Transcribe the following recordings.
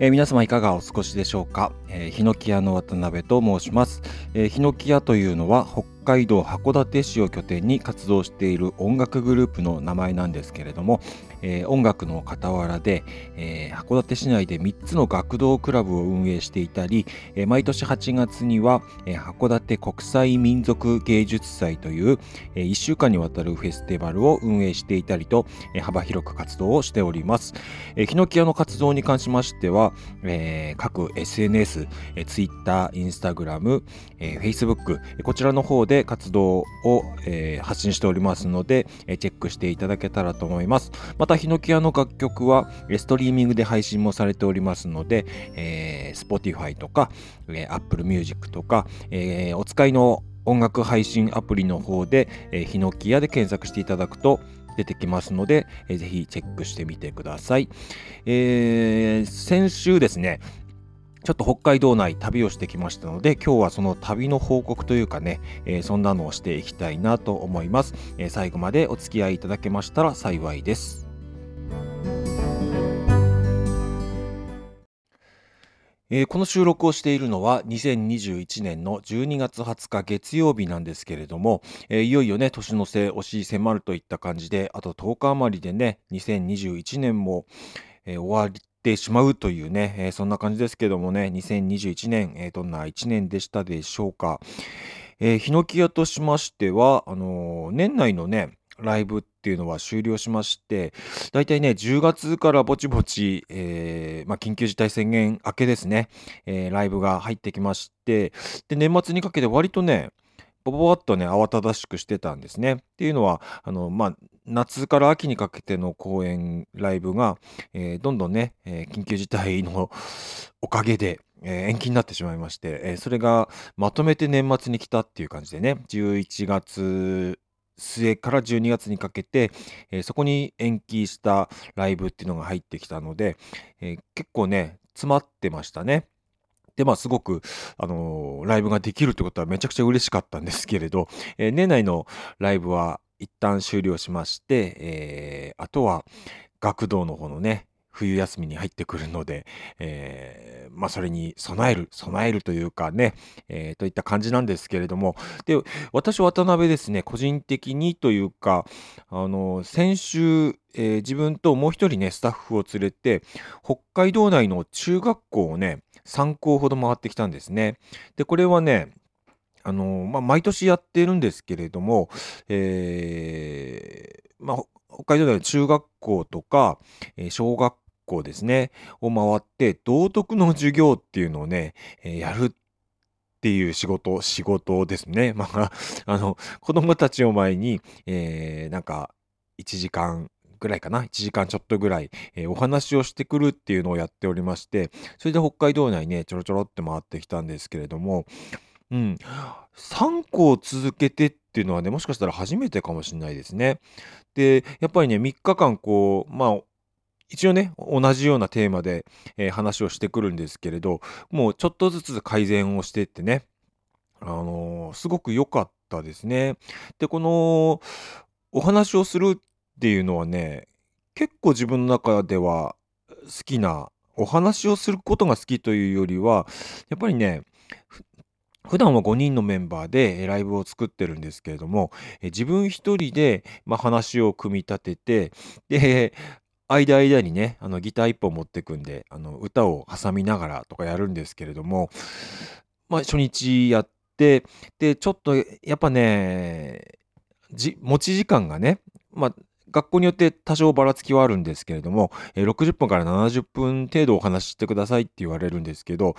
えー、皆様いかがお過ごしでしょうか、えー、ヒノキ屋の渡辺と申します、えー、ヒノキ屋というのは北海道函館市を拠点に活動している音楽グループの名前なんですけれども、えー、音楽の傍らで、えー、函館市内で3つの学童クラブを運営していたり、えー、毎年8月には、え函館国際民族芸術祭という、え1週間にわたるフェスティバルを運営していたりと、え幅広く活動をしております。えヒノキ屋の活動に関しましては、え各 SNS、え Twitter、Instagram、え Facebook、こちらの方で活動を、え、発信しておりますので、えチェックしていただけたらと思います。また、たヒノキ屋の楽曲は、ストリーミングで配信もされておりますので、えー、Spotify とか、え Apple Music とか、えー、お使いの音楽配信アプリの方で、えヒノキ屋で検索していただくと、出てきますので、えー、ぜひチェックしてみてください。えー、先週ですね、ちょっと北海道内旅をしてきましたので、今日はその旅の報告というかね、えー、そんなのをしていきたいなと思います、えー、最後までお付き合いいただけましたら幸いです。えー、この収録をしているのは2021年の12月20日月曜日なんですけれども、えー、いよいよね、年の瀬押し迫るといった感じで、あと10日余りでね、2021年も、えー、終わってしまうというね、え、そんな感じですけどもね、2021年、え、どんな1年でしたでしょうか。えー、ヒノキ屋としましては、あの、年内のね、ライブっていうのは終了しまして、大体ね、10月からぼちぼち、えー、まあ、緊急事態宣言明けですね、えー、ライブが入ってきまして、で、年末にかけて割とね、ぼぼぼっとね、慌ただしくしてたんですね。っていうのは、あの、まあ、夏から秋にかけての公演、ライブが、えー、どんどんね、えー、緊急事態のおかげで、えー、延期になってしまいまして、えそれがまとめて年末に来たっていう感じでね、11月末から12月にかけて、えそこに延期したライブっていうのが入ってきたので、え結構ね、詰まってましたね。で、まあ、すごく、あのーライブができるってことはめちゃくちゃ嬉しかったんですけれど、えー年内のライブは一旦終了しまして、えーあとは学童の方のね、冬休みに入ってくるので、えー、まあ、それに備える、備えるというかね、えー、といった感じなんですけれども、で、私、渡辺ですね、個人的にというか、あの、先週、えー、自分ともう一人ね、スタッフを連れて、北海道内の中学校をね、3校ほど回ってきたんですね。で、これはね、あのまあ、毎年やってるんですけれども、えー、まあ、北海道内の中学校とか、えー、小学校ですね、を回って、道徳の授業っていうのをね、えー、やるっていう仕事、仕事ですね。まあ、あの、子供たちを前に、えー、なんか、1時間ぐらいかな、1時間ちょっとぐらい、えー、お話をしてくるっていうのをやっておりまして、それで北海道内ね、ちょろちょろって回ってきたんですけれども、うん、3校続けてっていうのはね、もしかしたら初めてかもしれないですね。で、やっぱりね、3日間こう、まあ、一応ね、同じようなテーマで、えー、話をしてくるんですけれど、もうちょっとずつ改善をしていってね、あのー、すごく良かったですね。で、このお話をするっていうのはね、結構自分の中では好きな、お話をすることが好きというよりは、やっぱりね、普段は5人のメンバーでライブを作ってるんですけれども、自分一人で、話を組み立てて、で、間間にね、あのギター一本持ってくんで、あの歌を挟みながらとかやるんですけれども、まあ、初日やって、で、ちょっとやっぱね、持ち時間がね、まあ、学校によって多少ばらつきはあるんですけれども、え60分から70分程度お話ししてくださいって言われるんですけど、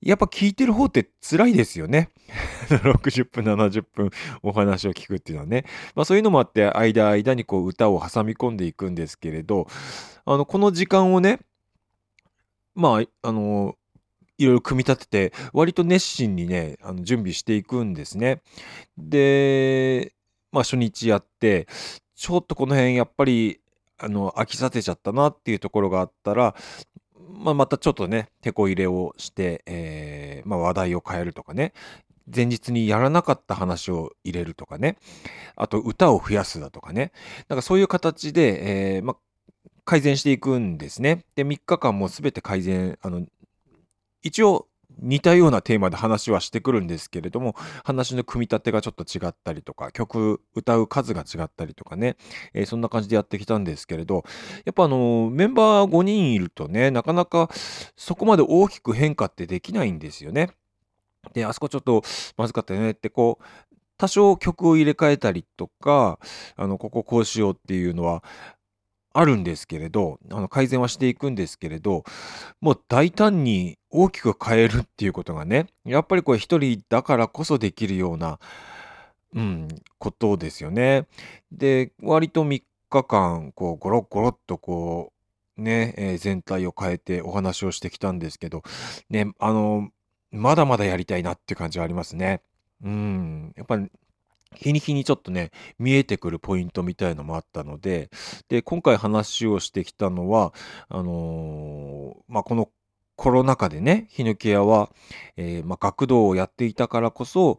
やっぱ聞いてる方って辛いですよね。60分、70分お話を聞くっていうのはね。まあそういうのもあって、間間にこう歌を挟み込んでいくんですけれど、あの、この時間をね、まあ、あの、いろいろ組み立てて、割と熱心にね、あの準備していくんですね。で、まあ初日やって、ちょっとこの辺やっぱり、あの、飽きさせちゃったなっていうところがあったら、まあ、またちょっとね、手こ入れをして、えー、まあ、話題を変えるとかね、前日にやらなかった話を入れるとかね、あと歌を増やすだとかね、なんかそういう形で、えー、まあ、改善していくんですね。で、3日間も全て改善、あの、一応似たようなテーマで話はしてくるんですけれども、話の組み立てがちょっと違ったりとか、曲、歌う数が違ったりとかね、えーそんな感じでやってきたんですけれど、やっぱあの、メンバー5人いるとね、なかなかそこまで大きく変化ってできないんですよね。で、あそこちょっとまずかったよねって、こう、多少曲を入れ替えたりとか、あの、こここうしようっていうのはあるんですけれど、あの、改善はしていくんですけれど、もう大胆に大きく変えるっていうことがね、やっぱりこれ一人だからこそできるような、うん、ことですよね。で、割と3日間、こう、ゴロゴロっとこう、ね、えー全体を変えてお話をしてきたんですけど、ね、あの、まだまだやりたいなっていう感じはありますね。うん、やっぱり日に日にちょっとね、見えてくるポイントみたいのもあったので、で、今回話をしてきたのは、あのーまあ、このコロナ禍でね、ヒヌケアは、えーまあ、学童をやっていたからこそ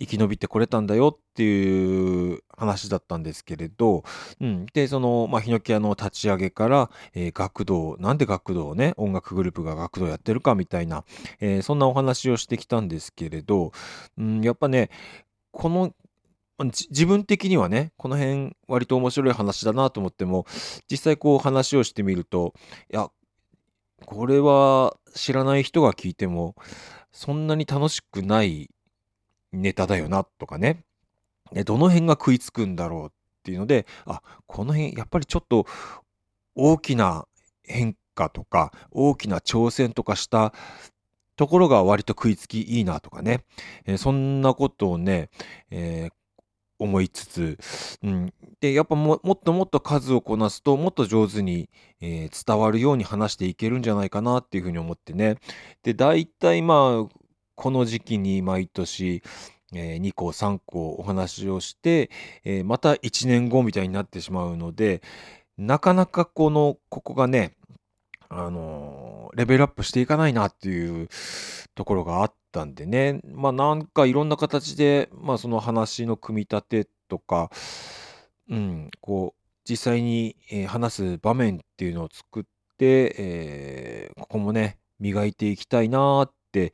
生き延びてこれたんだよっていう話だったんですけれど、うん、で、その、まあ、ヒノキアの立ち上げから、えー学童、なんで学童をね、音楽グループが学童やってるかみたいな、えーそんなお話をしてきたんですけれど、うん、やっぱね、この自分的にはね、この辺割と面白い話だなと思っても、実際こう話をしてみると、いや、これは知らない人が聞いても、そんなに楽しくないネタだよなとかね、どの辺が食いつくんだろうっていうので、あ、この辺やっぱりちょっと大きな変化とか、大きな挑戦とかしたところが割と食いつきいいなとかね、えーそんなことをね、えー思いつつ、うん、でやっぱもっともっと数をこなすともっと上手に、えー伝わるように話していけるんじゃないかなっていうふうに思ってね。で大体まあこの時期に毎年、え2個3個お話をして、えーまた1年後みたいになってしまうのでなかなかこのここがねあのレベルアップしていかないなっていうところがあったんでね、まあなんかいろんな形で、まあその話の組み立てとか、うん、こう、実際に、え話す場面っていうのを作って、えーここもね、磨いていきたいなーって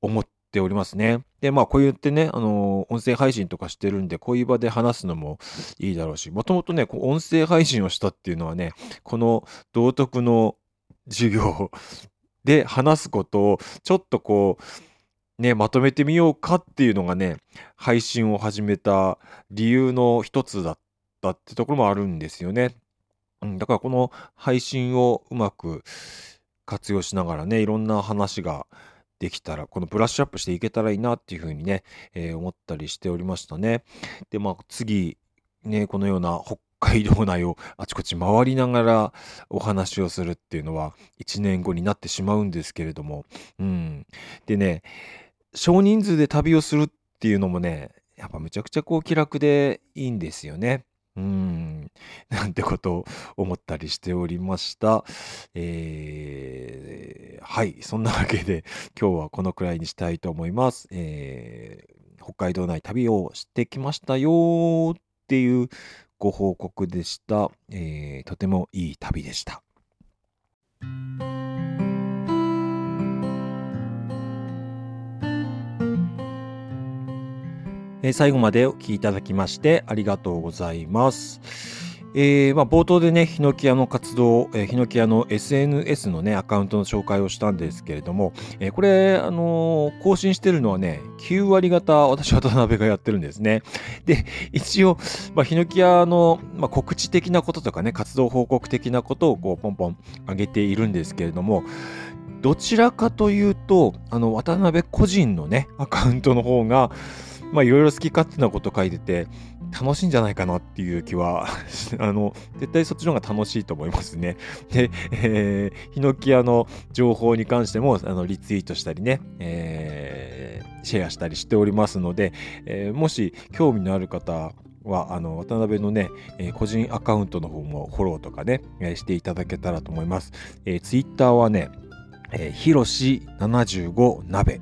思っておりますね。で、まあこう言ってね、あのー音声配信とかしてるんで、こういう場で話すのもいいだろうし、もともとね、こう音声配信をしたっていうのはね、この道徳の授業で話すことをちょっとこうねまとめてみようかっていうのがね配信を始めた理由の一つだったってところもあるんですよね。うん、だからこの配信をうまく活用しながらねいろんな話ができたらこのブラッシュアップしていけたらいいなっていうふうにね、えー思ったりしておりましたね。でまあ次ねこのような北海道内をあちこち回りながらお話をするっていうのは1年後になってしまうんですけれども、うん。でね、少人数で旅をするっていうのもね、やっぱむちゃくちゃこう気楽でいいんですよね。うん。なんてことを思ったりしておりました。えーはい。そんなわけで今日はこのくらいにしたいと思います。えー北海道内旅をしてきましたよーっていうご報告でした。えーとてもいい旅でした。えー最後までお聞きいただきましてありがとうございます。えーまあ、冒頭でね、ヒノキアの活動、えーヒノキアの SNS のね、アカウントの紹介をしたんですけれども、えーこれ、あのー更新してるのはね、9割方私、渡辺がやってるんですね。で、一応、まあ、ヒノキアの、まあ、告知的なこととかね、活動報告的なことをこう、ポンポン上げているんですけれども、どちらかというと、あの、渡辺個人のね、アカウントの方が、まあ、いろいろ好き勝手なこと書いてて、楽しいんじゃないかなっていう気は、あの、絶対そっちの方が楽しいと思いますね。で、えー、ヒノキアの情報に関しても、あの、リツイートしたりね、えーシェアしたりしておりますので、えーもし興味のある方は、あの、渡辺のね、えー個人アカウントの方もフォローとかね、えーしていただけたらと思います。えー、ツイッターはね、えー、ひろし75鍋、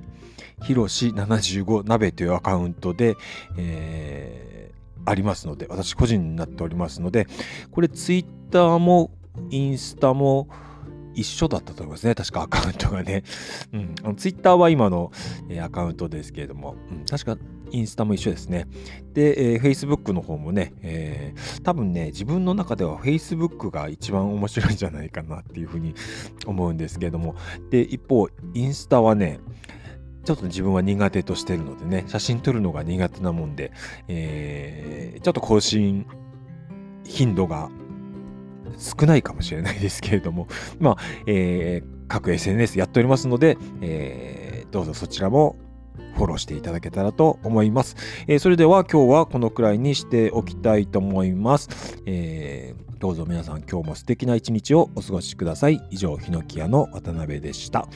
ひろし75鍋というアカウントで、えーありますので、私個人になっておりますので、これツイッターもインスタも一緒だったと思いますね。確かアカウントがね。うん。ツイッターは今の、えー、アカウントですけれども、うん、確かインスタも一緒ですね。で、えー、Facebook の方もね、えー、多分ね、自分の中では Facebook が一番面白いんじゃないかなっていうふうに思うんですけれども、で、一方、インスタはね、ちょっと自分は苦手としてるのでね、写真撮るのが苦手なもんで、えー、ちょっと更新頻度が少ないかもしれないですけれども、まあ、えー、各 SNS やっておりますので、えー、どうぞそちらもフォローしていただけたらと思います。えー、それでは今日はこのくらいにしておきたいと思います。えー、どうぞ皆さん今日も素敵な一日をお過ごしください。以上、ヒノキ屋の渡辺でした。